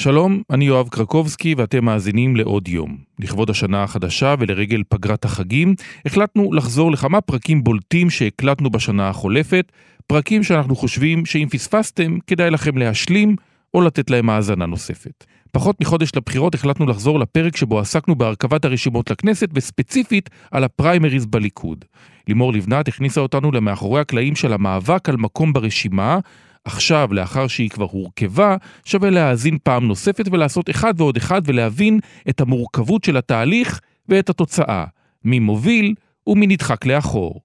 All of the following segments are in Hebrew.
שלום, אני יואב קרקובסקי ואתם מאזינים לעוד יום. לכבוד השנה החדשה ולרגל פגרת החגים, החלטנו לחזור לכמה פרקים בולטים שהקלטנו בשנה החולפת, פרקים שאנחנו חושבים שאם פספסתם, כדאי לכם להשלים או לתת להם האזנה נוספת. פחות מחודש לבחירות החלטנו לחזור לפרק שבו עסקנו בהרכבת הרשימות לכנסת וספציפית על הפריימריז בליכוד. לימור לבנת הכניסה אותנו למאחורי הקלעים של המאבק על מקום ברשימה, עכשיו, לאחר שהיא כבר הורכבה, שווה להאזין פעם נוספת ולעשות אחד ועוד אחד ולהבין את המורכבות של התהליך ואת התוצאה, מי מוביל ומי נדחק לאחור.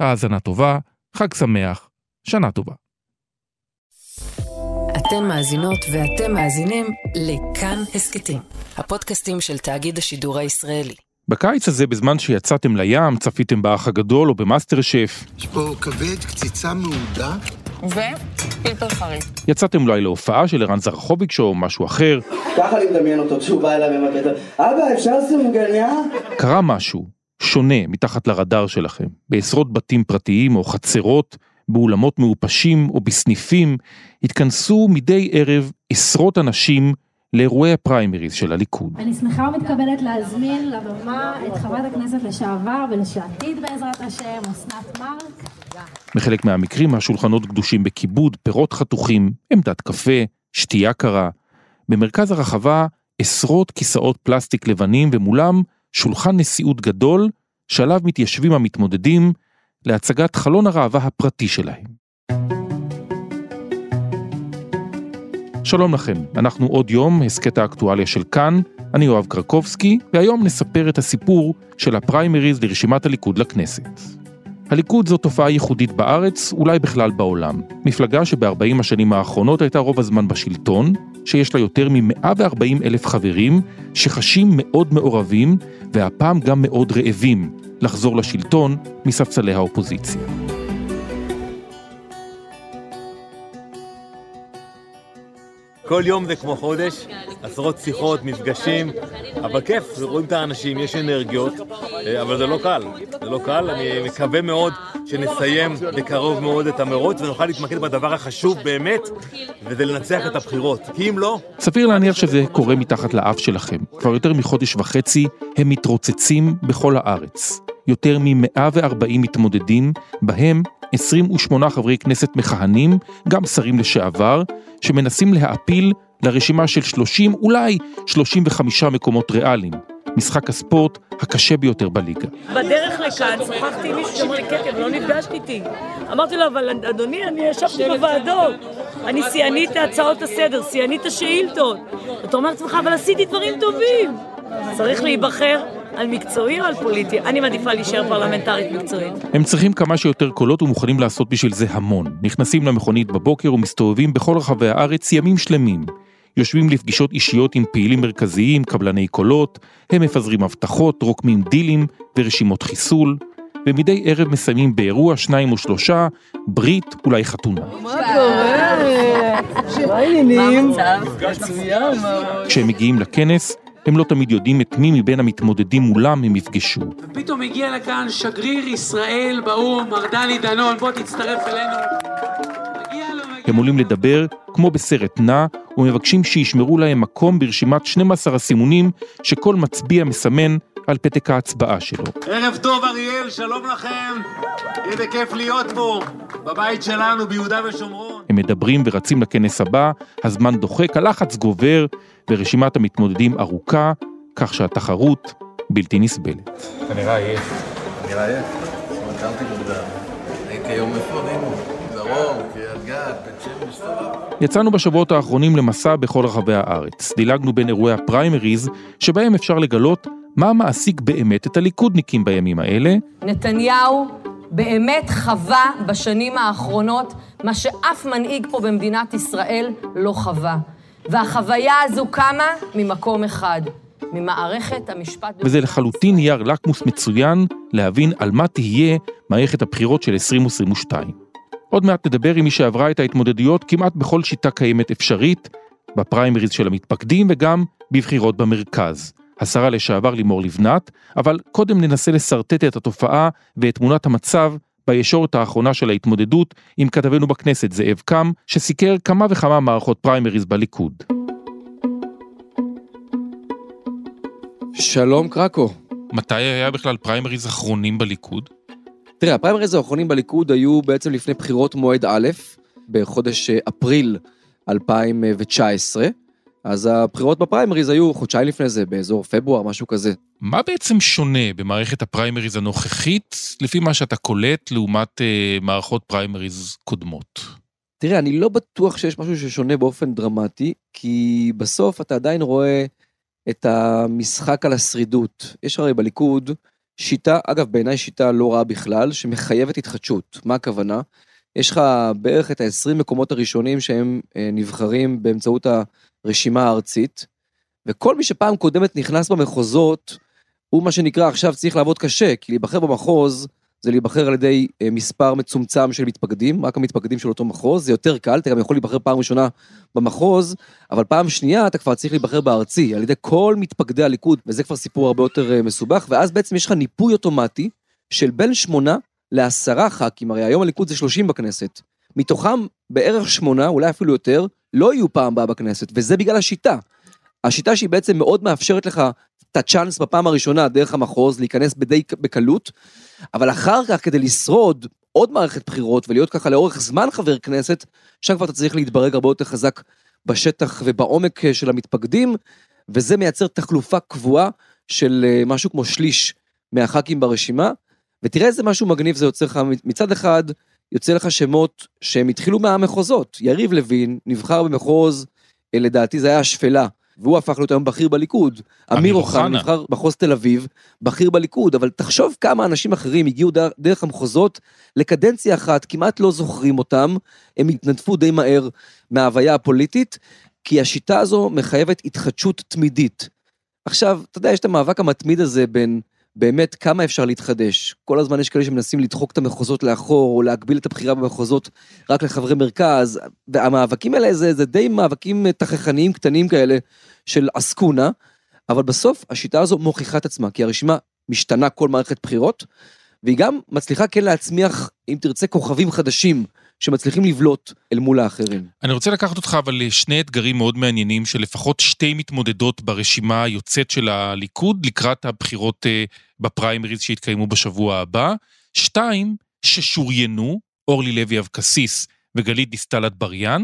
האזנה טובה, חג שמח, שנה טובה. אתן מאזינות ואתם מאזינים לכאן הסכתים, הפודקאסטים של תאגיד השידור הישראלי. בקיץ הזה, בזמן שיצאתם לים, צפיתם באח הגדול או במאסטר שף. יש פה כבד, קציצה מעודה. ופלפל חריף. יצאתם אולי להופעה של ערן זרחוביץ' או משהו אחר. ככה אני מדמיין אותו כשהוא בא אליי במקטע, אבא אפשר סופגניה? קרה משהו שונה מתחת לרדאר שלכם, בעשרות בתים פרטיים או חצרות, באולמות מעופשים או בסניפים, התכנסו מדי ערב עשרות אנשים לאירועי הפריימריז של הליכוד. אני שמחה ומתכבדת להזמין לבמה את חברת הכנסת לשעבר ולשעתיד בעזרת השם, אסנת מארק. בחלק מהמקרים השולחנות גדושים בכיבוד, פירות חתוכים, עמדת קפה, שתייה קרה. במרכז הרחבה עשרות כיסאות פלסטיק לבנים ומולם שולחן נשיאות גדול שעליו מתיישבים המתמודדים להצגת חלון הראווה הפרטי שלהם. שלום לכם, אנחנו עוד יום, הסכת האקטואליה של כאן, אני יואב קרקובסקי, והיום נספר את הסיפור של הפריימריז לרשימת הליכוד לכנסת. הליכוד זו תופעה ייחודית בארץ, אולי בכלל בעולם. מפלגה שב-40 השנים האחרונות הייתה רוב הזמן בשלטון, שיש לה יותר מ-140 אלף חברים, שחשים מאוד מעורבים, והפעם גם מאוד רעבים, לחזור לשלטון מספסלי האופוזיציה. כל יום זה כמו חודש, עשרות שיחות, מפגשים, אבל כיף, רואים את האנשים, יש אנרגיות, אה, אבל זה לא קל. זה לא קל, אני מקווה מאוד שנסיים בקרוב מאוד את המרוץ ונוכל להתמקד בדבר החשוב באמת, וזה לנצח את הבחירות. כי אם לא... סביר להניח שזה קורה מתחת לאף שלכם. כבר יותר מחודש וחצי הם מתרוצצים בכל הארץ. יותר מ-140 מתמודדים, בהם 28 חברי כנסת מכהנים, גם שרים לשעבר, שמנסים להעפיל לרשימה של 30, אולי 35 מקומות ריאליים. משחק הספורט הקשה ביותר בליגה. בדרך לכאן שוחחתי עם מישהו שאמר לי, כן, לא נפגשת איתי. אמרתי לו, אבל אדוני, אני ישבתי בוועדות. אני שיאנית הצעות הסדר, שיאנית השאילתות. אתה אומר לעצמך, אבל עשיתי דברים טובים. צריך להיבחר על מקצועי או על פוליטי? אני מעדיפה להישאר פרלמנטרית מקצועית. הם צריכים כמה שיותר קולות ומוכנים לעשות בשביל זה המון. נכנסים למכונית בבוקר ומסתובבים בכל רחבי הארץ ימים שלמים. יושבים לפגישות אישיות עם פעילים מרכזיים, קבלני קולות, הם מפזרים הבטחות, רוקמים דילים ורשימות חיסול, ומדי ערב מסיימים באירוע שניים או שלושה, ברית, אולי חתונה. מה קורה? מה העניינים? כשהם מגיעים לכנס, הם לא תמיד יודעים את מי מבין המתמודדים מולם הם יפגשו. פתאום הגיע לכאן שגריר ישראל באו"ם, מר דני דנון, בוא תצטרף אלינו. הם עולים לדבר, כמו בסרט נע, ומבקשים שישמרו להם מקום ברשימת 12 הסימונים שכל מצביע מסמן על פתק ההצבעה שלו. ערב טוב אריאל, שלום לכם. איזה כיף להיות פה, בבית שלנו ביהודה ושומרון. הם מדברים ורצים לכנס הבא, הזמן דוחק, הלחץ גובר, ורשימת המתמודדים ארוכה, כך שהתחרות בלתי נסבלת. אתה נראה עייף. נראה עייף. קמתי מוקדם. הייתי היום איפה דרום, קריית גת, בית שמש, יצאנו בשבועות האחרונים למסע בכל רחבי הארץ. דילגנו בין אירועי הפריימריז, שבהם אפשר לגלות מה מעסיק באמת את הליכודניקים בימים האלה. נתניהו באמת חווה בשנים האחרונות מה שאף מנהיג פה במדינת ישראל לא חווה. והחוויה הזו קמה ממקום אחד, ממערכת המשפט... וזה לחלוטין נייר לקמוס מצוין להבין על מה תהיה מערכת הבחירות של 2022. עוד מעט נדבר עם מי שעברה את ההתמודדויות כמעט בכל שיטה קיימת אפשרית, בפריימריז של המתפקדים וגם בבחירות במרכז. השרה לשעבר לימור לבנת, אבל קודם ננסה לשרטט את התופעה ואת תמונת המצב בישורת האחרונה של ההתמודדות עם כתבנו בכנסת זאב קם, שסיקר כמה וכמה מערכות פריימריז בליכוד. שלום קרקו. מתי היה בכלל פריימריז אחרונים בליכוד? תראה, הפריימריז האחרונים בליכוד היו בעצם לפני בחירות מועד א', בחודש אה, אפריל 2019. אז הבחירות בפריימריז היו חודשיים לפני זה, באזור פברואר, משהו כזה. מה בעצם שונה במערכת הפריימריז הנוכחית, לפי מה שאתה קולט, לעומת אה, מערכות פריימריז קודמות? תראה, אני לא בטוח שיש משהו ששונה באופן דרמטי, כי בסוף אתה עדיין רואה את המשחק על השרידות. יש הרי בליכוד שיטה, אגב, בעיניי שיטה לא רעה בכלל, שמחייבת התחדשות. מה הכוונה? יש לך בערך את ה-20 מקומות הראשונים שהם אה, נבחרים באמצעות הרשימה הארצית, וכל מי שפעם קודמת נכנס במחוזות, הוא מה שנקרא עכשיו צריך לעבוד קשה, כי להיבחר במחוז זה להיבחר על ידי אה, מספר מצומצם של מתפקדים, רק המתפקדים של אותו מחוז, זה יותר קל, אתה גם יכול להיבחר פעם ראשונה במחוז, אבל פעם שנייה אתה כבר צריך להיבחר בארצי, על ידי כל מתפקדי הליכוד, וזה כבר סיפור הרבה יותר אה, מסובך, ואז בעצם יש לך ניפוי אוטומטי של בין שמונה לעשרה ח"כים, הרי היום הליכוד זה 30 בכנסת, מתוכם בערך שמונה, אולי אפילו יותר, לא יהיו פעם הבאה בכנסת, וזה בגלל השיטה. השיטה שהיא בעצם מאוד מאפשרת לך את הצ'אנס בפעם הראשונה דרך המחוז, להיכנס בדי בקלות, אבל אחר כך כדי לשרוד עוד מערכת בחירות ולהיות ככה לאורך זמן חבר כנסת, שם כבר אתה צריך להתברג הרבה יותר חזק בשטח ובעומק אה, של המתפקדים, וזה מייצר תחלופה קבועה של אה, משהו כמו שליש מהח"כים ברשימה, ותראה איזה משהו מגניב זה יוצר לך, מצד אחד, יוצא לך שמות שהם התחילו מהמחוזות. יריב לוין נבחר במחוז, אה, לדעתי זה היה השפלה, והוא הפך להיות היום בכיר בליכוד. אמיר אוחנה נבחר מחוז תל אביב, בכיר בליכוד, אבל תחשוב כמה אנשים אחרים הגיעו דרך המחוזות לקדנציה אחת, כמעט לא זוכרים אותם, הם התנדפו די מהר מההוויה הפוליטית, כי השיטה הזו מחייבת התחדשות תמידית. עכשיו, אתה יודע, יש את המאבק המתמיד הזה בין באמת כמה אפשר להתחדש. כל הזמן יש כאלה שמנסים לדחוק את המחוזות לאחור, או להגביל את הבחירה במחוזות רק לחברי מרכז, והמאבקים האלה זה, זה די מאבקים תככניים קטנים כאלה של עסקונה, אבל בסוף השיטה הזו מוכיחה את עצמה, כי הרשימה משתנה כל מערכת בחירות, והיא גם מצליחה כן להצמיח, אם תרצה, כוכבים חדשים. שמצליחים לבלוט אל מול האחרים. אני רוצה לקחת אותך אבל לשני אתגרים מאוד מעניינים של לפחות שתי מתמודדות ברשימה היוצאת של הליכוד לקראת הבחירות אה, בפריימריז שיתקיימו בשבוע הבא. שתיים, ששוריינו, אורלי לוי אבקסיס וגלית דיסטל אטבריאן.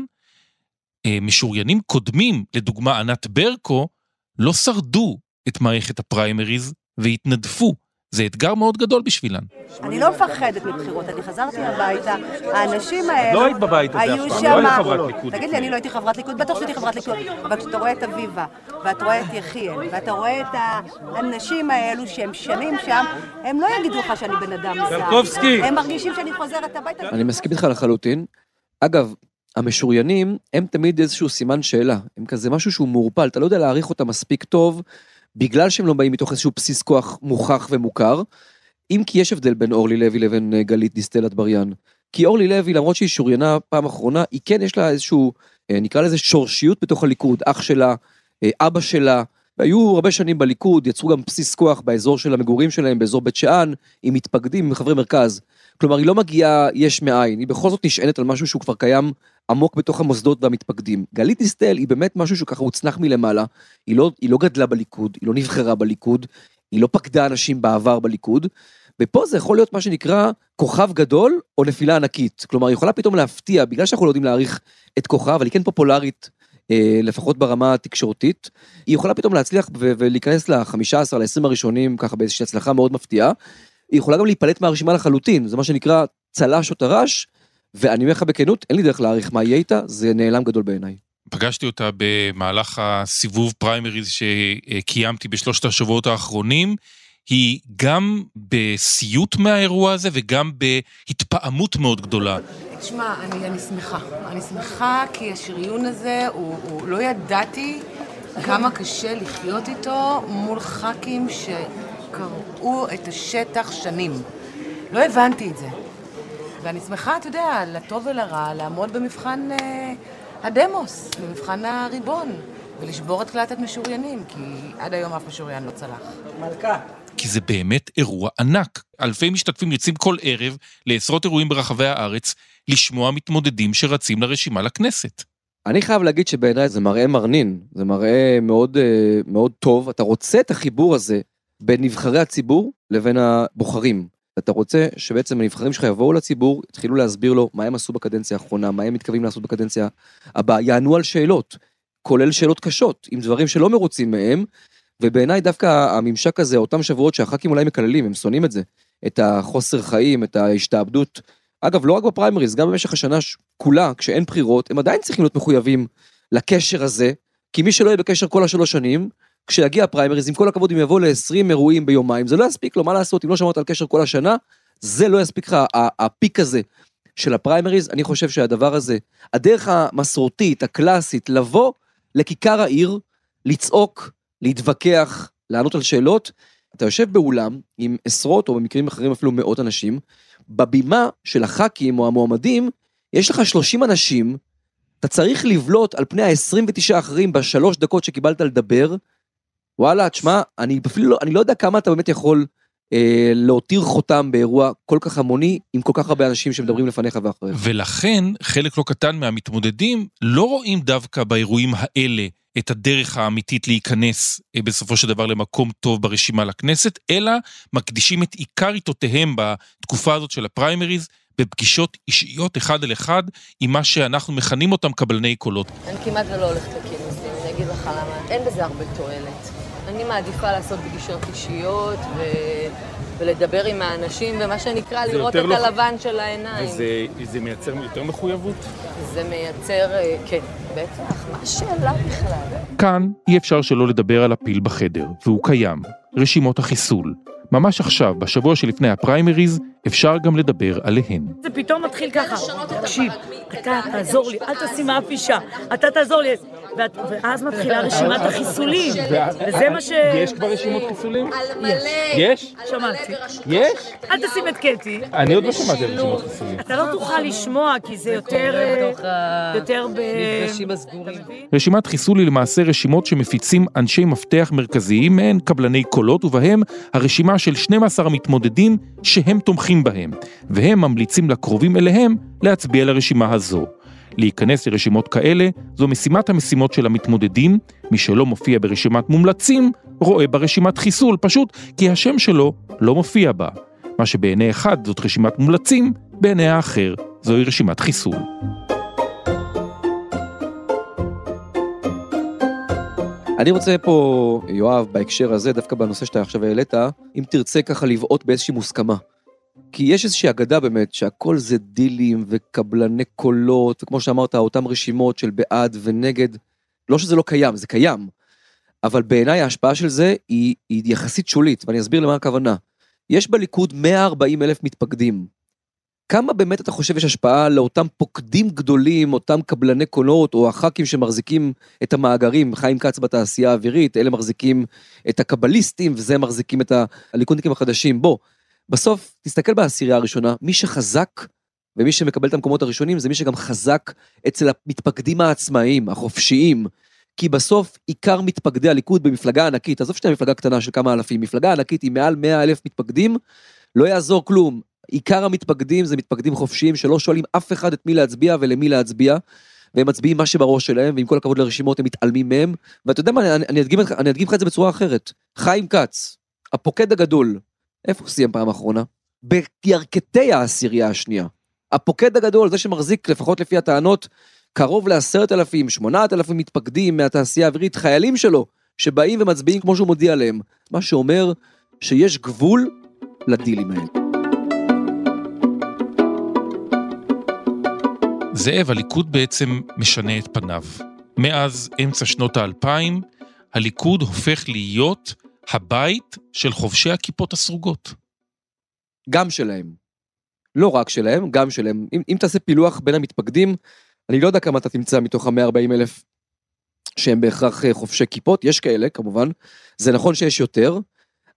אה, משוריינים קודמים, לדוגמה ענת ברקו, לא שרדו את מערכת הפריימריז והתנדפו זה אתגר מאוד גדול בשבילן. אני לא מפחדת מבחירות, אני חזרתי הביתה, האנשים האלה... לא היית בבית הזה אף פעם, לא היית חברת ליכוד. תגיד לי, אני לא הייתי חברת ליכוד? בטח שהייתי חברת ליכוד. אבל כשאתה רואה את אביבה, ואתה רואה את יחיאל, ואתה רואה את האנשים האלו שהם שנים שם, הם לא יגידו לך שאני בן אדם זר. הם מרגישים שאני חוזרת הביתה. אני מסכים איתך לחלוטין. אגב, המשוריינים הם תמיד איזשהו סימן שאלה, הם כזה משהו שהוא מעורפל, אתה לא יודע להעריך אותם מספיק טוב, בגלל שהם לא באים מתוך איזשהו בסיס כוח מוכח ומוכר, אם כי יש הבדל בין אורלי לוי לבין אה, גלית דיסטל אטבריאן. כי אורלי לוי, למרות שהיא שוריינה פעם אחרונה, היא כן יש לה איזשהו, אה, נקרא לזה שורשיות בתוך הליכוד, אח שלה, אה, אבא שלה, היו הרבה שנים בליכוד, יצרו גם בסיס כוח באזור של המגורים שלהם, באזור בית שאן, עם מתפקדים, עם חברי מרכז. כלומר, היא לא מגיעה יש מאין, היא בכל זאת נשענת על משהו שהוא כבר קיים עמוק בתוך המוסדות והמתפקדים. גלית דיסטל היא באמת משהו שככה הוצנח מלמעלה, היא לא, היא לא גדלה בליכוד, היא לא נבחרה בליכוד, היא לא פקדה אנשים בעבר בליכוד, ופה זה יכול להיות מה שנקרא כוכב גדול או נפילה ענקית. כלומר, היא יכולה פתאום להפתיע, בגלל שאנחנו לא יודעים להעריך את כוחה, אבל היא כן פופולרית, אה, לפחות ברמה התקשורתית. היא יכולה פתאום להצליח ולהיכנס ל-15, ל-20 הראשונים, ככה באיזושהי הצלחה מאוד מפתיעה. היא יכולה גם להיפלט מהרשימה לחלוטין, זה מה שנקרא צל"ש או טר"ש, ואני אומר לך בכנות, אין לי דרך להעריך מה יהיה איתה, זה נעלם גדול בעיניי. פגשתי אותה במהלך הסיבוב פריימריז שקיימתי בשלושת השבועות האחרונים. היא גם בסיוט מהאירוע הזה וגם בהתפעמות מאוד גדולה. תשמע, אני, אני שמחה. אני שמחה כי השריון הזה, הוא, הוא לא ידעתי כמה קשה לחיות איתו מול ח"כים שקראו את השטח שנים. לא הבנתי את זה. ואני שמחה, אתה יודע, לטוב ולרע, לעמוד במבחן אה, הדמוס, במבחן הריבון, ולשבור את קלטת משוריינים, כי עד היום אף משוריין לא צלח. מלכה. כי זה באמת אירוע ענק. אלפי משתתפים יוצאים כל ערב לעשרות אירועים ברחבי הארץ לשמוע מתמודדים שרצים לרשימה לכנסת. אני חייב להגיד שבעיניי זה מראה מרנין, זה מראה מאוד, אה, מאוד טוב. אתה רוצה את החיבור הזה בין נבחרי הציבור לבין הבוחרים. אתה רוצה שבעצם הנבחרים שלך יבואו לציבור, יתחילו להסביר לו מה הם עשו בקדנציה האחרונה, מה הם מתכוונים לעשות בקדנציה הבאה, יענו על שאלות, כולל שאלות קשות, עם דברים שלא מרוצים מהם, ובעיניי דווקא הממשק הזה, אותם שבועות שהח"כים אולי מקללים, הם שונאים את זה, את החוסר חיים, את ההשתעבדות. אגב, לא רק בפריימריז, גם במשך השנה כולה, כשאין בחירות, הם עדיין צריכים להיות מחויבים לקשר הזה, כי מי שלא יהיה בקשר כל השלוש שנים, כשיגיע הפריימריז, עם כל הכבוד, אם יבוא ל-20 אירועים ביומיים, זה לא יספיק לו, מה לעשות, אם לא שמרת על קשר כל השנה, זה לא יספיק לך, הפיק הזה של הפריימריז, אני חושב שהדבר הזה, הדרך המסורתית, הקלאסית, לבוא לכיכר העיר, לצעוק, להתווכח, לענות על שאלות, אתה יושב באולם עם עשרות, או במקרים אחרים אפילו מאות אנשים, בבימה של הח"כים או המועמדים, יש לך 30 אנשים, אתה צריך לבלוט על פני ה-29 האחרים בשלוש דקות שקיבלת לדבר, וואלה, תשמע, אני אפילו לא, אני לא יודע כמה אתה באמת יכול אה, להותיר חותם באירוע כל כך המוני, עם כל כך הרבה אנשים שמדברים לפניך ואחריך. ולכן, חלק לא קטן מהמתמודדים לא רואים דווקא באירועים האלה את הדרך האמיתית להיכנס אה, בסופו של דבר למקום טוב ברשימה לכנסת, אלא מקדישים את עיקר עיתותיהם בתקופה הזאת של הפריימריז בפגישות אישיות אחד על אחד עם מה שאנחנו מכנים אותם קבלני קולות. אני כמעט ולא הולכת לכינוסים, אני אגיד לך למה, אין בזה הרבה תועלת. אני מעדיפה לעשות פגישות אישיות ו... ולדבר עם האנשים, ומה שנקרא, לראות את לא... הלבן של העיניים. וזה זה מייצר יותר מחויבות? זה מייצר, אה, כן, בטח, מה השאלה בכלל? כאן אי אפשר שלא לדבר על הפיל בחדר, והוא קיים, רשימות החיסול. ממש עכשיו, בשבוע שלפני הפריימריז, אפשר גם לדבר עליהן. זה פתאום מתחיל ככה, תקשיב, אתה תעזור לי, אל תשים אף אישה, אתה תעזור לי. ואז מתחילה רשימת החיסולים, וזה מה ש... יש כבר רשימות חיסולים? יש. יש? שמעתי. יש? אל תשים את קטי. אני עוד לא שמעתי על רשימות חיסולים. אתה לא תוכל לשמוע, כי זה יותר... יותר ב... רשימת חיסול היא למעשה רשימות שמפיצים אנשי מפתח מרכזיים מהן קבלני קולות, ובהם הרשימה של 12 המתמודדים שהם תומכים בהם, והם ממליצים לקרובים אליהם להצביע לרשימה הזו. להיכנס לרשימות כאלה זו משימת המשימות של המתמודדים, מי שלא מופיע ברשימת מומלצים, רואה ברשימת חיסול, פשוט כי השם שלו לא מופיע בה. מה שבעיני אחד זאת רשימת מומלצים, בעיני האחר זוהי רשימת חיסול. אני רוצה פה, יואב, בהקשר הזה, דווקא בנושא שאתה עכשיו העלית, אם תרצה ככה לבעוט באיזושהי מוסכמה. כי יש איזושהי אגדה באמת שהכל זה דילים וקבלני קולות, וכמו שאמרת, אותן רשימות של בעד ונגד, לא שזה לא קיים, זה קיים, אבל בעיניי ההשפעה של זה היא, היא יחסית שולית, ואני אסביר למה הכוונה. יש בליכוד 140 אלף מתפקדים. כמה באמת אתה חושב יש השפעה לאותם פוקדים גדולים, אותם קבלני קולות, או הח"כים שמחזיקים את המאגרים, חיים כץ בתעשייה האווירית, אלה מחזיקים את הקבליסטים, וזה מחזיקים את הליכודניקים החדשים. בוא, בסוף, תסתכל בעשירייה הראשונה, מי שחזק ומי שמקבל את המקומות הראשונים זה מי שגם חזק אצל המתפקדים העצמאיים, החופשיים. כי בסוף עיקר מתפקדי הליכוד במפלגה ענקית, עזוב שאתה מפלגה קטנה של כמה אלפים, מפלגה ענקית עם מעל 100 אלף מתפקדים, לא יעזור כלום. עיקר המתפקדים זה מתפקדים חופשיים שלא שואלים אף אחד את מי להצביע ולמי להצביע, והם מצביעים מה שבראש שלהם, ועם כל הכבוד לרשימות הם מתעלמים מהם. ואתה יודע מה, אני, אני, אדגים, אני אדגים לך את זה בצורה אחרת. חיים כץ, הפוקד הגדול, איפה הוא סיים פעם אחרונה? בירכתי העשירייה השנייה. הפוקד הגדול, זה שמחזיק, לפחות לפי הטענות, קרוב לעשרת אלפים, שמונת אלפים מתפקדים מהתעשייה האווירית, חיילים שלו, שבאים ומצביעים כמו שהוא מודיע להם. מה שאומר שיש גבול לדילים האלה. זאב, הליכוד בעצם משנה את פניו. מאז אמצע שנות האלפיים, הליכוד הופך להיות הבית של חובשי הכיפות הסרוגות. גם שלהם. לא רק שלהם, גם שלהם. אם, אם תעשה פילוח בין המתפקדים, אני לא יודע כמה אתה תמצא מתוך ה-140 אלף שהם בהכרח אה, חובשי כיפות, יש כאלה כמובן, זה נכון שיש יותר,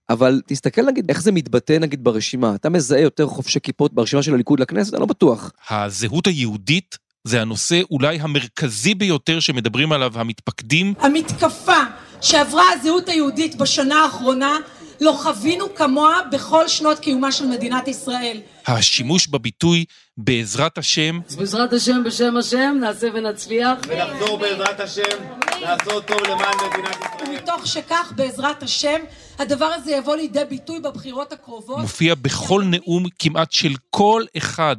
אבל תסתכל נגיד איך זה מתבטא נגיד ברשימה, אתה מזהה יותר חובשי כיפות ברשימה של הליכוד לכנסת? אני לא בטוח. הזהות היהודית זה הנושא אולי המרכזי ביותר שמדברים עליו המתפקדים. המתקפה שעברה הזהות היהודית בשנה האחרונה לא חווינו כמוה בכל שנות קיומה של מדינת ישראל. השימוש בביטוי בעזרת השם, בעזרת השם, בשם השם, נעשה ונצליח. ונחזור בעזרת השם לעשות טוב למען מדינת ישראל. ומתוך שכך, בעזרת השם, הדבר הזה יבוא לידי ביטוי בבחירות הקרובות. מופיע בכל נאום כמעט של כל אחד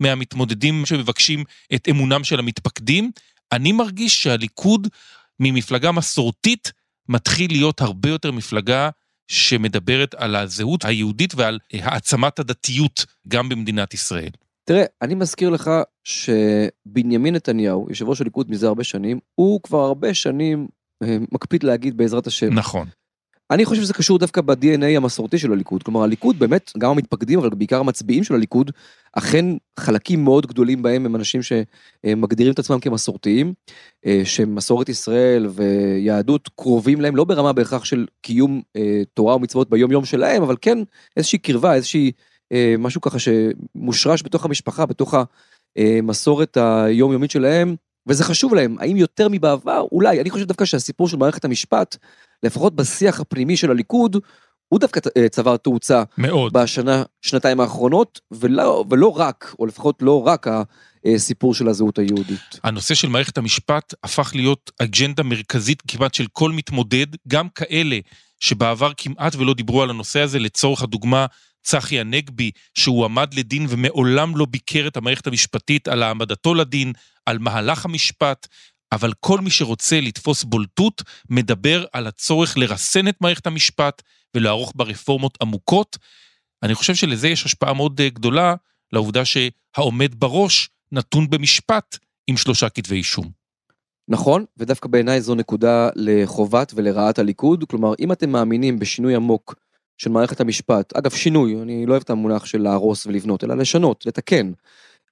מהמתמודדים שמבקשים את אמונם של המתפקדים. אני מרגיש שהליכוד ממפלגה מסורתית מתחיל להיות הרבה יותר מפלגה שמדברת על הזהות היהודית ועל העצמת הדתיות גם במדינת ישראל. תראה, אני מזכיר לך שבנימין נתניהו, יושב ראש הליכוד מזה הרבה שנים, הוא כבר הרבה שנים אה, מקפיד להגיד בעזרת השם. נכון. אני חושב שזה קשור דווקא ב-DNA המסורתי של הליכוד. כלומר, הליכוד באמת, גם המתפקדים, אבל בעיקר המצביעים של הליכוד, אכן חלקים מאוד גדולים בהם הם אנשים שמגדירים את עצמם כמסורתיים, אה, שמסורת ישראל ויהדות קרובים להם, לא ברמה בהכרח של קיום אה, תורה ומצוות ביום יום שלהם, אבל כן איזושהי קרבה, איזושהי, אה, משהו ככה שמושרש בתוך המשפחה, בתוך המסורת היומיומית שלהם, וזה חשוב להם. האם יותר מבעבר? אולי. אני חושב דווקא שהסיפור של מערכת המשפט, לפחות בשיח הפנימי של הליכוד, הוא דווקא אה, צבר תאוצה. מאוד. בשנה, שנתיים האחרונות, ולא, ולא רק, או לפחות לא רק הסיפור של הזהות היהודית. הנושא של מערכת המשפט הפך להיות אג'נדה מרכזית כמעט של כל מתמודד, גם כאלה שבעבר כמעט ולא דיברו על הנושא הזה, לצורך הדוגמה, צחי הנגבי, שהוא עמד לדין ומעולם לא ביקר את המערכת המשפטית על העמדתו לדין, על מהלך המשפט, אבל כל מי שרוצה לתפוס בולטות, מדבר על הצורך לרסן את מערכת המשפט ולערוך בה רפורמות עמוקות. אני חושב שלזה יש השפעה מאוד אה, גדולה לעובדה שהעומד בראש נתון במשפט עם שלושה כתבי אישום. נכון, ודווקא בעיניי זו נקודה לחובת ולרעת הליכוד. כלומר, אם אתם מאמינים בשינוי עמוק של מערכת המשפט, אגב, שינוי, אני לא אוהב את המונח של להרוס ולבנות, אלא לשנות, לתקן.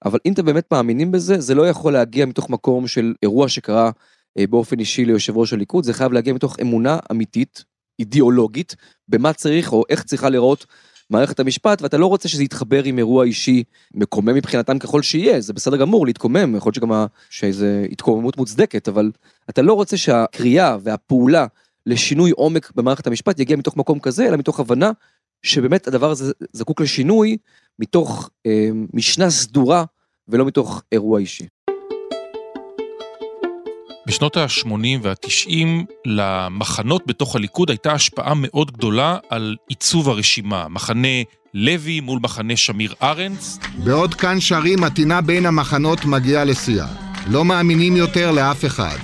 אבל אם אתם באמת מאמינים בזה, זה לא יכול להגיע מתוך מקום של אירוע שקרה אה, באופן אישי ליושב ראש הליכוד, זה חייב להגיע מתוך אמונה אמיתית, אידיאולוגית, במה צריך או איך צריכה לראות מערכת המשפט, ואתה לא רוצה שזה יתחבר עם אירוע אישי מקומם מבחינתם ככל שיהיה, זה בסדר גמור להתקומם, יכול להיות שגם שזה התקוממות מוצדקת, אבל אתה לא רוצה שהקריאה והפעולה לשינוי עומק במערכת המשפט יגיע מתוך מקום כזה, אלא מתוך הבנה שבאמת הדבר הזה זקוק לשינוי מתוך אה, משנה סדורה ולא מתוך אירוע אישי. בשנות ה-80 וה-90 למחנות בתוך הליכוד הייתה השפעה מאוד גדולה על עיצוב הרשימה. מחנה לוי מול מחנה שמיר ארנס. בעוד כאן שרים הטינה בין המחנות מגיעה לשיאה. לא מאמינים יותר לאף אחד.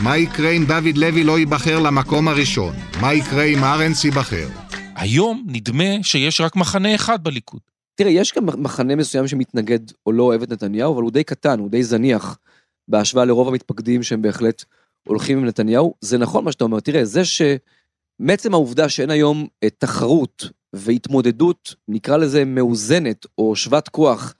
מה יקרה אם דוד לוי לא ייבחר למקום הראשון? מה יקרה אם ארנס ייבחר? היום נדמה שיש רק מחנה אחד בליכוד. תראה, יש גם מחנה מסוים שמתנגד או לא אוהב את נתניהו, אבל הוא די קטן, הוא די זניח, בהשוואה לרוב המתפקדים שהם בהחלט הולכים עם נתניהו. זה נכון מה שאתה אומר, תראה, זה שמעצם העובדה שאין היום אה, תחרות והתמודדות, נקרא לזה מאוזנת או שוות כוח,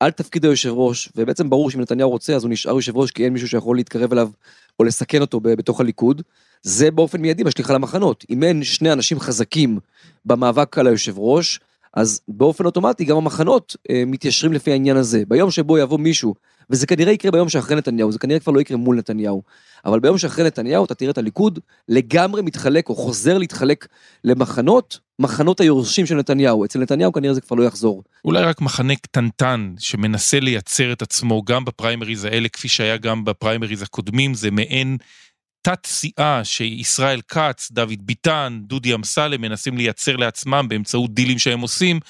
על תפקיד היושב ראש, ובעצם ברור שאם נתניהו רוצה אז הוא נשאר יושב ראש כי אין מישהו שיכול להתקרב אליו או לסכן אותו בתוך הליכוד, זה באופן מיידי משליך על המחנות. אם אין שני אנשים חזקים במאבק על היושב ראש, אז באופן אוטומטי גם המחנות אה, מתיישרים לפי העניין הזה. ביום שבו יבוא מישהו, וזה כנראה יקרה ביום שאחרי נתניהו, זה כנראה כבר לא יקרה מול נתניהו, אבל ביום שאחרי נתניהו אתה תראה את הליכוד לגמרי מתחלק או חוזר להתחלק למחנות, מחנות היורשים של נתניהו. אצל נתניהו כנראה זה כבר לא יחזור. אולי רק מחנה קטנטן שמנסה לייצר את עצמו גם בפריימריז האלה, כפי שהיה גם בפריימריז הקודמים, זה מעין תת סיעה שישראל כץ, דוד ביטן, דודי אמסלם מנסים לייצר לעצמם באמצעות דילים שהם עושים,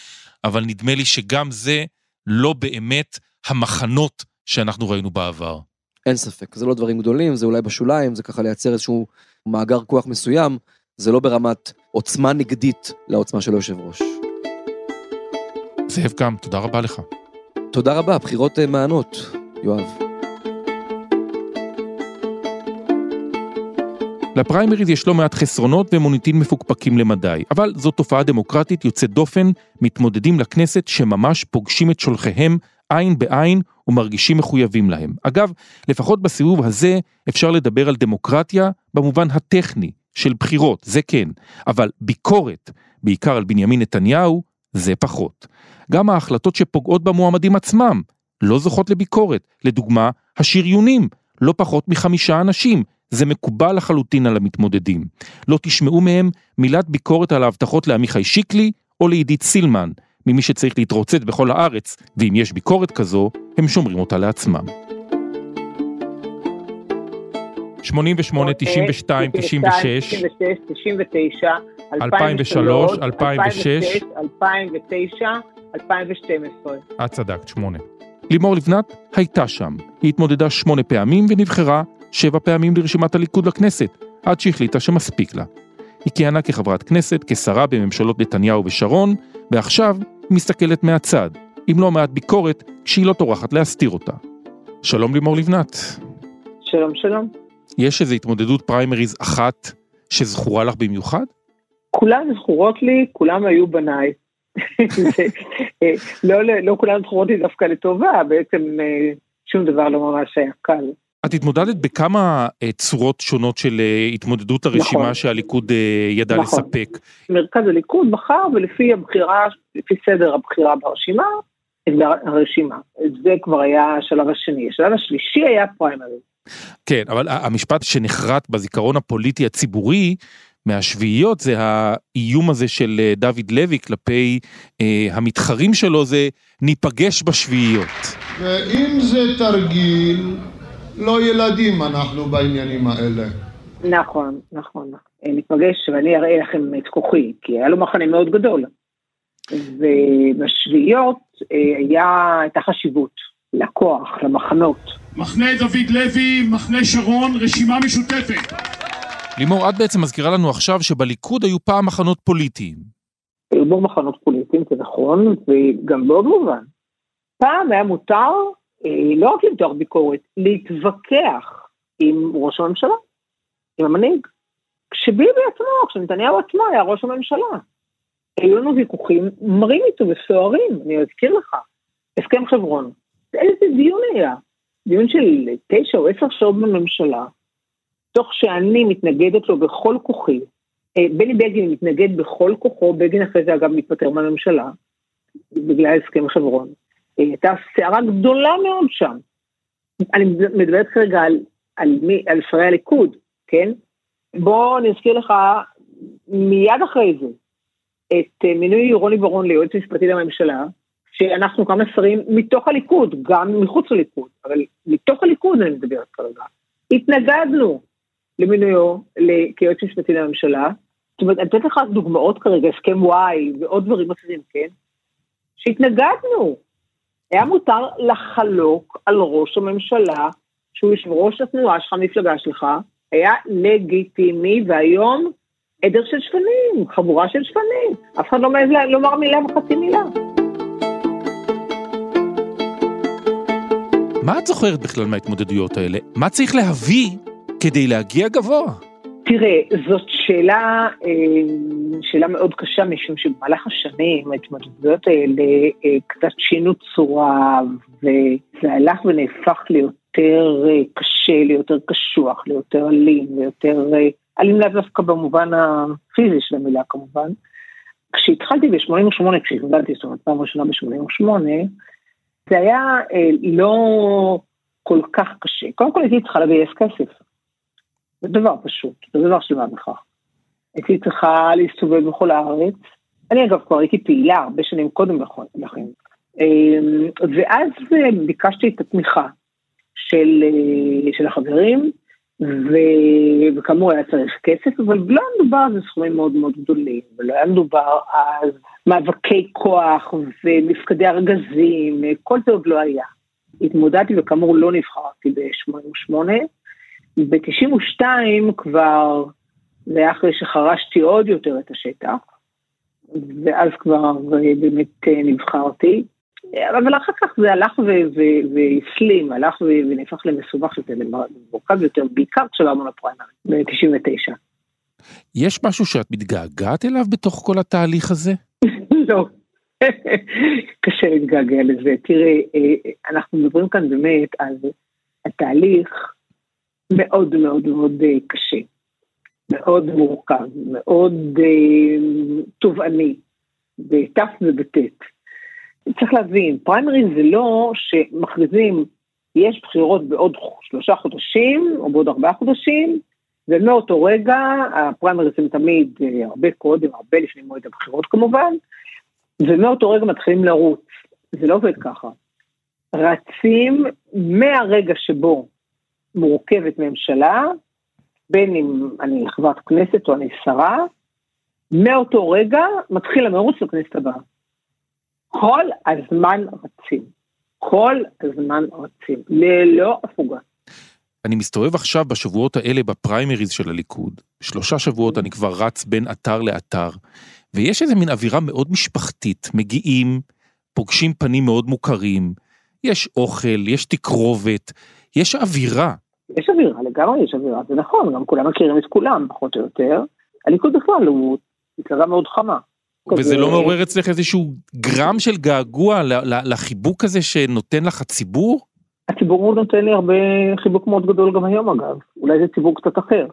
אבל נדמה לי שגם זה לא באמת המחנות שאנחנו ראינו בעבר. אין ספק, זה לא דברים גדולים, זה אולי בשוליים, זה ככה לייצר איזשהו מאגר כוח מסוים, זה לא ברמת עוצמה נגדית לעוצמה של היושב ראש. זאב קם, תודה רבה לך. תודה רבה, בחירות אה, מענות, יואב. לפריימריז יש לא מעט חסרונות ומוניטין מפוקפקים למדי, אבל זו תופעה דמוקרטית יוצאת דופן, מתמודדים לכנסת שממש פוגשים את שולחיהם עין בעין ומרגישים מחויבים להם. אגב, לפחות בסיבוב הזה אפשר לדבר על דמוקרטיה במובן הטכני של בחירות, זה כן, אבל ביקורת, בעיקר על בנימין נתניהו, זה פחות. גם ההחלטות שפוגעות במועמדים עצמם לא זוכות לביקורת, לדוגמה, השריונים, לא פחות מחמישה אנשים, זה מקובל לחלוטין על המתמודדים. לא תשמעו מהם מילת ביקורת על ההבטחות לעמיחי שיקלי או לעידית סילמן, ממי שצריך להתרוצץ בכל הארץ, ואם יש ביקורת כזו, הם שומרים אותה לעצמם. 88, 92, 96, 99, 2003, 2006, 2009, 2012. את צדקת, שמונה. לימור לבנת הייתה שם. היא התמודדה שמונה פעמים ונבחרה שבע פעמים לרשימת הליכוד לכנסת, עד שהחליטה שמספיק לה. היא כיהנה כחברת כנסת, כשרה בממשלות נתניהו ושרון, ועכשיו היא מסתכלת מהצד, עם לא מעט ביקורת, כשהיא לא טורחת להסתיר אותה. שלום לימור לבנת. שלום, שלום. יש איזו התמודדות פריימריז אחת שזכורה לך במיוחד? כולן זכורות לי, כולם היו בניי. לא, לא, לא כולן זכורות לי דווקא לטובה, בעצם אה, שום דבר לא ממש היה קל. את התמודדת בכמה אה, צורות שונות של התמודדות הרשימה נכון. שהליכוד ידע נכון. לספק. מרכז הליכוד בחר ולפי הבחירה, לפי סדר הבחירה ברשימה, הרשימה. זה כבר היה השלב השני. השלב השלישי היה פריימריז. כן, אבל המשפט שנחרט בזיכרון הפוליטי הציבורי מהשביעיות זה האיום הזה של אה, דוד לוי כלפי אה, המתחרים שלו זה ניפגש בשביעיות. ואם זה תרגיל, לא ילדים אנחנו בעניינים האלה. נכון, נכון. ניפגש ואני אראה לכם את כוחי, כי היה לו מחנה מאוד גדול. ובשביעיות אה, היה, הייתה חשיבות לכוח, למחנות. מחנה דוד לוי, מחנה שרון, רשימה משותפת. לימור, את בעצם מזכירה לנו עכשיו שבליכוד היו פעם מחנות פוליטיים. היו בו מחנות פוליטיים, זה נכון, וגם בעוד מובן. פעם היה מותר לא רק למתוח ביקורת, להתווכח עם ראש הממשלה, עם המנהיג. כשביבי עצמו, כשנתניהו עצמו היה ראש הממשלה. היו לנו ויכוחים מרים איתו וסוערים, אני אזכיר לך. הסכם חברון. איזה דיון היה? דיון של תשע או עשר שעות בממשלה, תוך שאני מתנגדת לו בכל כוחי. אה, בני בגין מתנגד בכל כוחו, בגין אחרי זה אגב מתפטר מהממשלה, בגלל הסכם חברון. אה, הייתה סערה גדולה מאוד שם. אני מדברת כרגע על, על, מי, על שרי הליכוד, כן? בוא נזכיר לך מיד אחרי זה את אה, מינוי רוני ברון ליועץ משפטי לממשלה, שאנחנו כמה שרים מתוך הליכוד, גם מחוץ לליכוד, אבל מתוך הליכוד אני מדברת כרגע. התנגדנו למינויו כיועץ משפטי לממשלה. זאת אומרת, אני אתן לך דוגמאות כרגע, הסכם וואי ועוד דברים אחרים, כן? שהתנגדנו. היה מותר לחלוק על ראש הממשלה, שהוא יושב ראש התנועה שלך, המפלגה שלך, היה לגיטימי, והיום עדר של שפנים, חבורה של שפנים. אף אחד לא מעז לומר מילה וחצי מילה. מה את זוכרת בכלל מההתמודדויות האלה? מה צריך להביא כדי להגיע גבוה? תראה, זאת שאלה, שאלה מאוד קשה, משום שבמהלך השנים ההתמודדויות האלה קצת שינו צורה, וזה הלך ונהפך ליותר קשה, ליותר קשוח, ליותר אלים, ליותר אלים לאו דווקא במובן הפיזי של המילה כמובן. כשהתחלתי ב-88, כשהתמודדתי, זאת אומרת פעם ראשונה ב-88, זה היה לא כל כך קשה. קודם כל הייתי צריכה לגייס כסף. זה דבר פשוט, זה דבר של מה בכך. הייתי צריכה להסתובב בכל הארץ. אני אגב כבר הייתי פעילה הרבה שנים קודם לכן. ואז ביקשתי את התמיכה של, של החברים, ו... וכאמור היה צריך כסף, אבל לא היה מדובר על סכומים מאוד מאוד גדולים, ולא היה מדובר אז מאבקי כוח ומפקדי ארגזים, כל זה עוד לא היה. התמודדתי וכאמור לא נבחרתי ב-88, ב-92 כבר, זה היה אחרי שחרשתי עוד יותר את השטח, ואז כבר באמת נבחרתי. אבל אחר כך זה הלך והסלים, הלך ונהפך למסובך יותר, למורכב יותר, בעיקר כשעברנו לפריימריז, ב-99. יש משהו שאת מתגעגעת אליו בתוך כל התהליך הזה? לא, קשה להתגעגע לזה. תראה, אנחנו מדברים כאן באמת על התהליך מאוד מאוד מאוד קשה, מאוד מורכב, מאוד תובעני, בת' ובט'. צריך להבין, פריימריז זה לא שמכריזים יש בחירות בעוד שלושה חודשים, או בעוד ארבעה חודשים, ומאותו רגע, הפריימריז הם תמיד אה, הרבה קודם, הרבה לפני מועד הבחירות כמובן, ומאותו רגע מתחילים לרוץ. זה לא עובד ככה. רצים מהרגע שבו מורכבת ממשלה, בין אם אני חברת כנסת או אני שרה, מאותו רגע מתחיל המרוץ לכנסת הבאה. כל הזמן רצים. כל הזמן רצים, ללא הפוגה. אני מסתובב עכשיו בשבועות האלה בפריימריז של הליכוד. שלושה שבועות אני כבר רץ בין אתר לאתר, ויש איזה מין אווירה מאוד משפחתית. מגיעים, פוגשים פנים מאוד מוכרים, יש אוכל, יש תקרובת, יש אווירה. יש אווירה, לגמרי יש אווירה, זה נכון, גם כולם מכירים את כולם, פחות או יותר. הליכוד בכלל הוא מפלגה מאוד חמה. וזה לא מעורר אצלך איזשהו גרם של געגוע לחיבוק הזה שנותן לך הציבור? הציבור נותן לי הרבה חיבוק מאוד גדול גם היום אגב, אולי זה ציבור קצת אחר.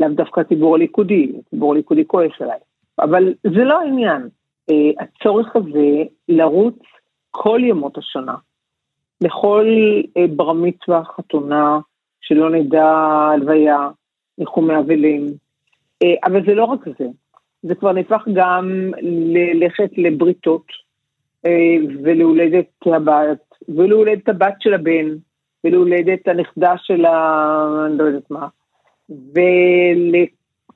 לאו דווקא הציבור הליכודי, הציבור הליכודי כועס עליי. אבל זה לא העניין. אה, הצורך הזה לרוץ כל ימות השנה, לכל אה, בר מצווה, חתונה, שלא נדע הלוויה, ניחומי אבלים. אה, אבל זה לא רק זה, זה כבר נהפך גם ללכת לבריתות ולהולדת הבת, ולהולדת הבת של הבן, ולהולדת הנכדה של ה... אני לא יודעת מה.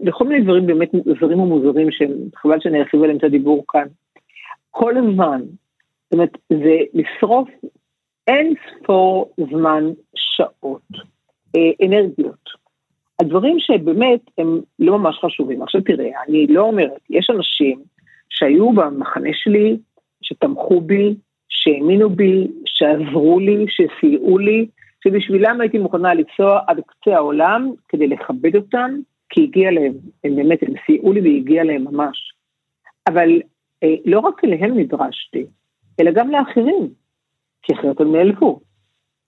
ולכל מיני דברים באמת זרים ומוזרים שחבל שאני ארחיב עליהם את הדיבור כאן. כל הזמן, זאת אומרת, זה לשרוף אין ספור זמן, שעות, אה, אנרגיות. הדברים שבאמת הם לא ממש חשובים. עכשיו תראה, אני לא אומרת, יש אנשים שהיו במחנה שלי, שתמכו בי, שהאמינו בי, שעזרו לי, שסייעו לי, שבשבילם הייתי מוכנה לנסוע עד קצה העולם כדי לכבד אותם, כי הגיע להם, הם באמת, הם סייעו לי והגיע להם ממש. אבל אה, לא רק אליהם נדרשתי, אלא גם לאחרים, כי אחרת הם נעלבו.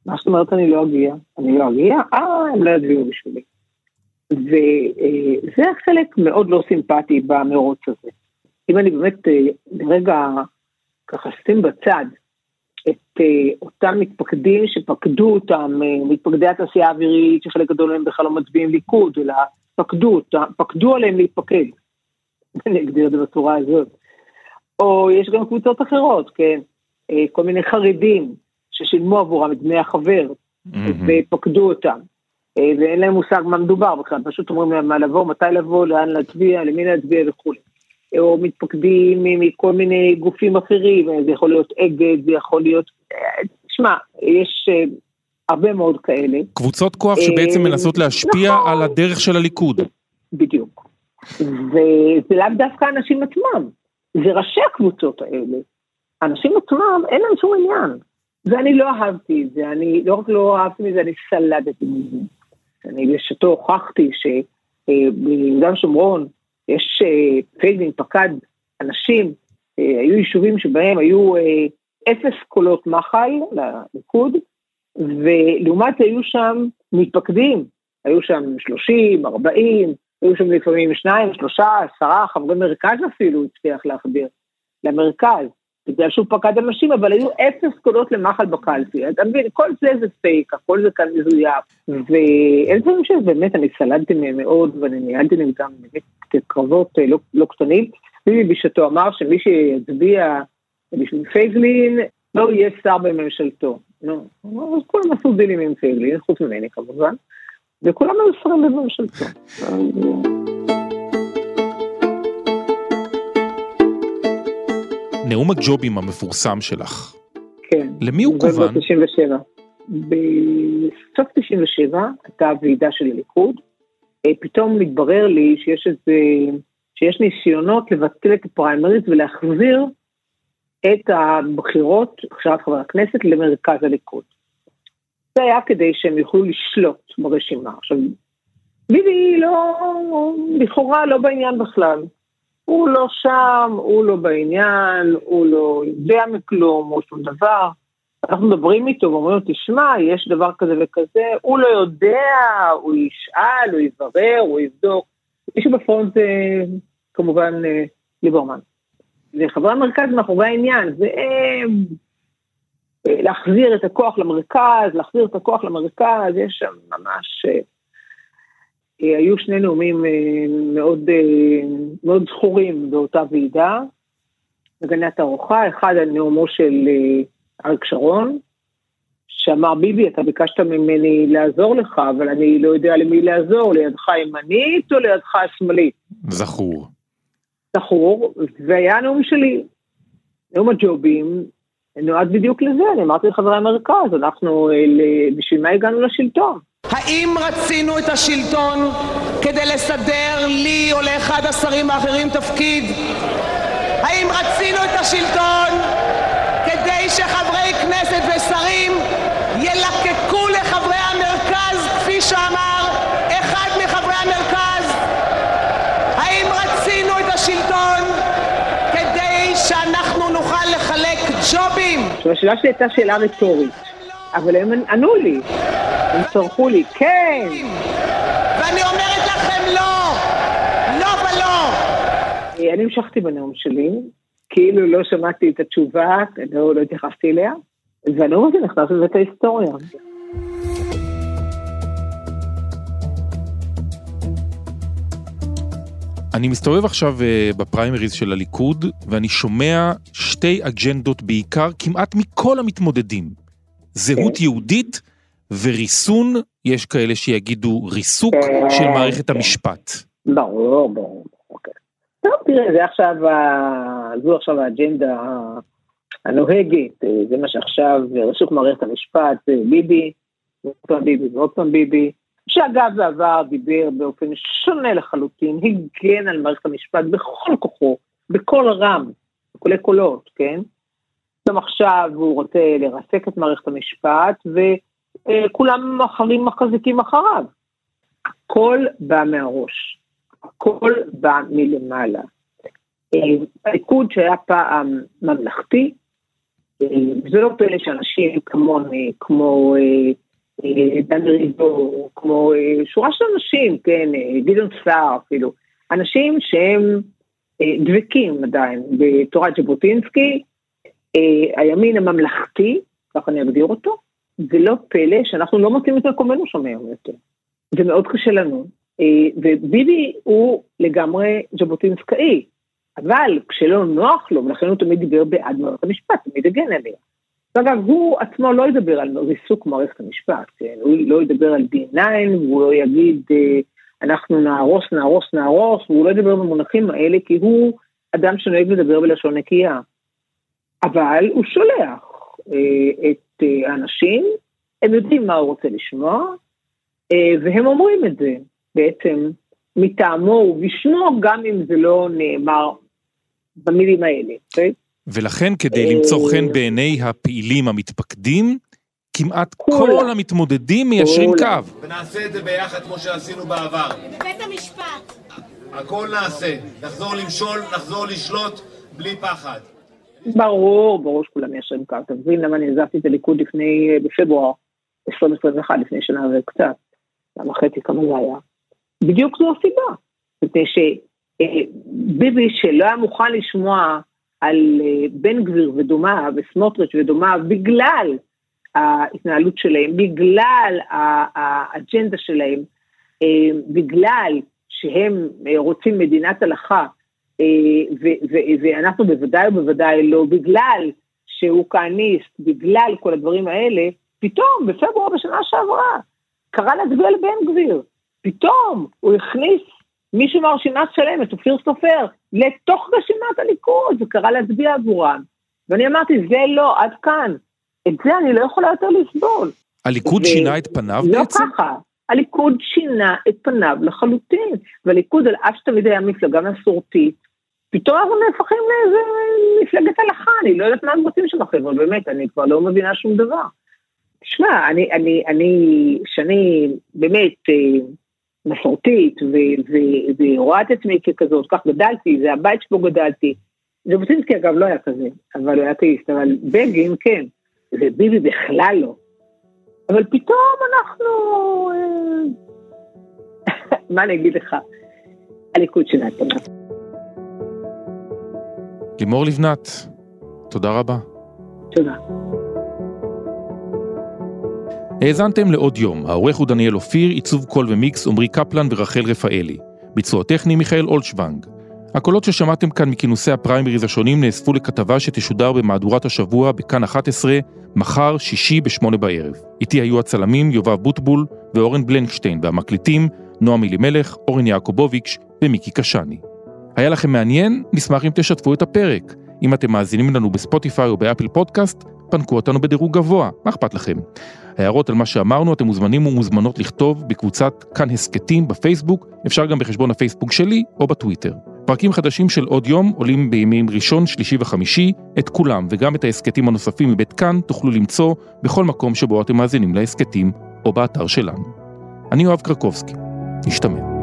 מה זאת אומרת אני לא אגיע? אני לא אגיע? אה, הם לא יצביעו בשבילי. וזה אה, חלק מאוד לא סימפטי במרוץ הזה. אם אני באמת אה, לרגע ככה שים בצד את uh, אותם מתפקדים שפקדו אותם, uh, מתפקדי התעשייה האווירית, שחלק גדול מהם בכלל לא מצביעים ליכוד, אלא פקדו אותם, פקדו עליהם להתפקד. אני אגדיר את זה בצורה הזאת. או יש גם קבוצות אחרות, כן? כל מיני חרדים ששילמו עבורם את דמי החבר. ופקדו אותם. Uh, ואין להם מושג מה מדובר בכלל, פשוט אומרים להם מה לבוא, מתי לבוא, לאן להצביע, למי להצביע וכולי. או מתפקדים מכל מיני גופים אחרים, זה יכול להיות אגד, זה יכול להיות, תשמע, יש אה, הרבה מאוד כאלה. קבוצות כוח שבעצם אה, מנסות להשפיע נכון, על הדרך של הליכוד. בדיוק. וזה לאו דווקא האנשים עצמם, זה ראשי הקבוצות האלה. האנשים עצמם, אין להם שום עניין. ואני לא אהבתי את זה, אני לא רק לא אהבתי מזה, אני סלדתי מזה. אני בשעתו הוכחתי שביהודה אה, ושומרון, יש אה, פייגלין פקד אנשים, אה, היו יישובים שבהם היו אפס קולות מחל לליכוד, ולעומת היו שם מתפקדים, היו שם 30, 40, היו שם לפעמים שניים, שלושה, עשרה, חברי מרכז אפילו הצליח להחדיר למרכז, בגלל שהוא פקד אנשים, אבל היו אפס קולות למחל בקלפי. אתה מבין, כל זה זה פייק, הכל זה כאן מזויף. ואלה דברים שבאמת אני סלדתי מהם מאוד, ואני ניהלתי נגדם באמת קרבות אה, לא, לא קטנים. ביבי בשעתו אמר שמי שיצביע בשביל פייגלין, לא יהיה שר בממשלתו. נו, אז כולם עשו דילים עם פייגלין, חוץ ממני כמובן, וכולם היו שרים בממשלתו. נאום הג'ובים המפורסם שלך. כן. למי הוא כוון? בסוף 97 הייתה ועידה של הליכוד, אה, פתאום מתברר לי שיש איזה, שיש ניסיונות לבטל את הפריימריז ולהחזיר את הבחירות, הכשרת חברי הכנסת, למרכז הליכוד. זה היה כדי שהם יוכלו לשלוט ברשימה. עכשיו, ביבי לא, לכאורה לא בעניין בכלל. הוא לא שם, הוא לא בעניין, הוא לא יודע מכלום, או שום דבר. אנחנו מדברים איתו ואומרים לו, תשמע, יש דבר כזה וכזה, הוא לא יודע, הוא ישאל, הוא יברר, הוא יבדוק. מישהו בפרונט זה כמובן אה, ליברמן. וחברי המרכז מאחורי העניין, והם אה, להחזיר את הכוח למרכז, להחזיר את הכוח למרכז, יש שם ממש... אה, אה, היו שני נאומים מאוד, מאוד זכורים באותה ועידה, בגני התערוכה, אחד על נאומו של אריק שרון, שאמר, ביבי, אתה ביקשת ממני לעזור לך, אבל אני לא יודע למי לעזור, לידך הימנית או לידך השמאלית. זכור. זכור, והיה נאום שלי, נאום הג'ובים, נועד בדיוק לזה, אני אמרתי לחברי המרכז, אנחנו, בשביל מה הגענו לשלטון? האם רצינו את השלטון כדי לסדר לי או לאחד השרים האחרים תפקיד? האם רצינו את השלטון כדי שחברי כנסת ושרים ילקקו לחברי המרכז, כפי שאמר אחד מחברי המרכז? האם רצינו את השלטון כדי שאנחנו נוכל לחלק ג'ובים? עכשיו, השאלה שלי הייתה שאלה רטורית, אבל הם ענו לי, הם צרחו לי, כן. ואני אומרת לכם לא, לא ולא. אני המשכתי בנאום שלי, כאילו לא שמעתי את התשובה, לא, לא התייחסתי אליה, והנאום הזה נכנס לבית ההיסטוריה. אני מסתובב עכשיו uh, בפריימריז של הליכוד, ואני שומע שתי אג'נדות בעיקר, כמעט מכל המתמודדים. זהות כן. יהודית וריסון, יש כאלה שיגידו ריסוק של מערכת. המשפט. ברור, ברור. אוקיי. טוב, תראה, זה עכשיו, זו עכשיו האג'נדה הנוהגת, זה מה שעכשיו, ריסוק מערכת המשפט, ביבי, עוד פעם ביבי ועוד פעם ביבי. שאגב בעבר דיבר באופן שונה לחלוטין, הגן על מערכת המשפט בכל כוחו, בקול רם, בקולי קולות, כן? גם עכשיו הוא רוצה לרסק את מערכת המשפט, וכולם אחרים מחזיקים אחריו. הכל בא מהראש, הכל בא מלמעלה. הליכוד שהיה פעם ממלכתי, וזה לא פלא שאנשים כמוני, כמו דן ריבו, כמו אה, שורה של אנשים, כן, אה, גדעון סער אפילו, אנשים שהם אה, דבקים עדיין בתורת ז'בוטינסקי, הימין הממלכתי, כך אני אגדיר אותו, זה לא פלא שאנחנו לא מוצאים את מקומנו שם היום יותר. זה מאוד קשה לנו. וביבי הוא לגמרי ז'בוטינסקאי, אבל כשלא נוח לו, ולכן הוא תמיד דיבר בעד מערכת המשפט, תמיד הגן עליה. אגב, הוא עצמו לא ידבר על ריסוק מערכת המשפט, כן? הוא לא ידבר על D9, הוא לא יגיד אה, אנחנו נהרוס, נהרוס, נהרוס, והוא לא ידבר במונחים האלה כי הוא אדם שנוהג לדבר בלשון נקייה. אבל הוא שולח אה, את אה, האנשים, הם יודעים מה הוא רוצה לשמוע, והם אומרים את זה בעצם מטעמו ובשמו, גם אם זה לא נאמר במילים האלה, אוקיי? ולכן כדי למצוא חן בעיני הפעילים המתפקדים, כמעט כל המתמודדים מיישרים קו. ונעשה את זה ביחד כמו שעשינו בעבר. בבית המשפט. הכל נעשה. נחזור למשול, נחזור לשלוט, בלי פחד. ברור, ברור שכולם מיישרים קו. אתה מבין למה אני עזבתי את הליכוד לפני, בפברואר 2021, לפני שנה וקצת. למה חצי כמה זה היה. בדיוק זו הסיבה. מפני שביבי אה, שלא היה מוכן לשמוע על אה, בן גביר ודומיו וסמוטריץ' ודומיו בגלל ההתנהלות שלהם, בגלל האג'נדה שלהם, אה, בגלל שהם אה, רוצים מדינת הלכה, ואנחנו בוודאי ובוודאי לא, בגלל שהוא כהניסט, בגלל כל הדברים האלה, פתאום בפברואר בשנה שעברה קרא להצביע לבן גביר. פתאום הוא הכניס מישהו מהרשימה שלם, את אופיר סופר, לתוך רשימת הליכוד, וקרא להצביע עבורם. ואני אמרתי, זה לא, עד כאן. את זה אני לא יכולה יותר לסבול. הליכוד ו... שינה את פניו לא בעצם? לא ככה. הליכוד שינה את פניו לחלוטין. והליכוד, על אף שתמיד היה מפלגה מסורתית, פתאום אנחנו נהפכים לאיזה מפלגת הלכה, אני לא יודעת מה הם רוצים שם החבר'ה, באמת, אני כבר לא מבינה שום דבר. תשמע, אני, אני, אני, שאני באמת, אה, מסורתית, ורואה את עצמי ככזאת, כך גדלתי, זה הבית שבו גדלתי. ז'בוטינסקי אגב לא היה כזה, אבל הוא היה אתאיסט, אבל בגין כן, וביבי בכלל לא. אבל פתאום אנחנו... אה, מה אני אגיד לך? הליכוד פניו. לימור לבנת, תודה רבה. תודה. האזנתם לעוד יום, העורך הוא דניאל אופיר, עיצוב קול ומיקס עמרי קפלן ורחל רפאלי. ביצוע טכני מיכאל אולשוונג. הקולות ששמעתם כאן מכינוסי הפריימריז השונים נאספו לכתבה שתשודר במהדורת השבוע בכאן 11, מחר, שישי בשמונה בערב. איתי היו הצלמים יובב בוטבול ואורן בלנקשטיין, והמקליטים נועם אלימלך, אורן יעקובוביץ' ומיקי קשני. היה לכם מעניין? נשמח אם תשתפו את הפרק. אם אתם מאזינים לנו בספוטיפיי או באפל פודקאסט, פנקו אותנו בדירוג גבוה, מה אכפת לכם? הערות על מה שאמרנו אתם מוזמנים ומוזמנות לכתוב בקבוצת כאן הסכתים בפייסבוק, אפשר גם בחשבון הפייסבוק שלי או בטוויטר. פרקים חדשים של עוד יום עולים בימים ראשון, שלישי וחמישי, את כולם וגם את ההסכתים הנוספים מבית כאן תוכלו למצוא בכל מקום שבו אתם מאזינים להסכתים או באתר שלנו. אני אוהב קרקובסקי, נשתמע.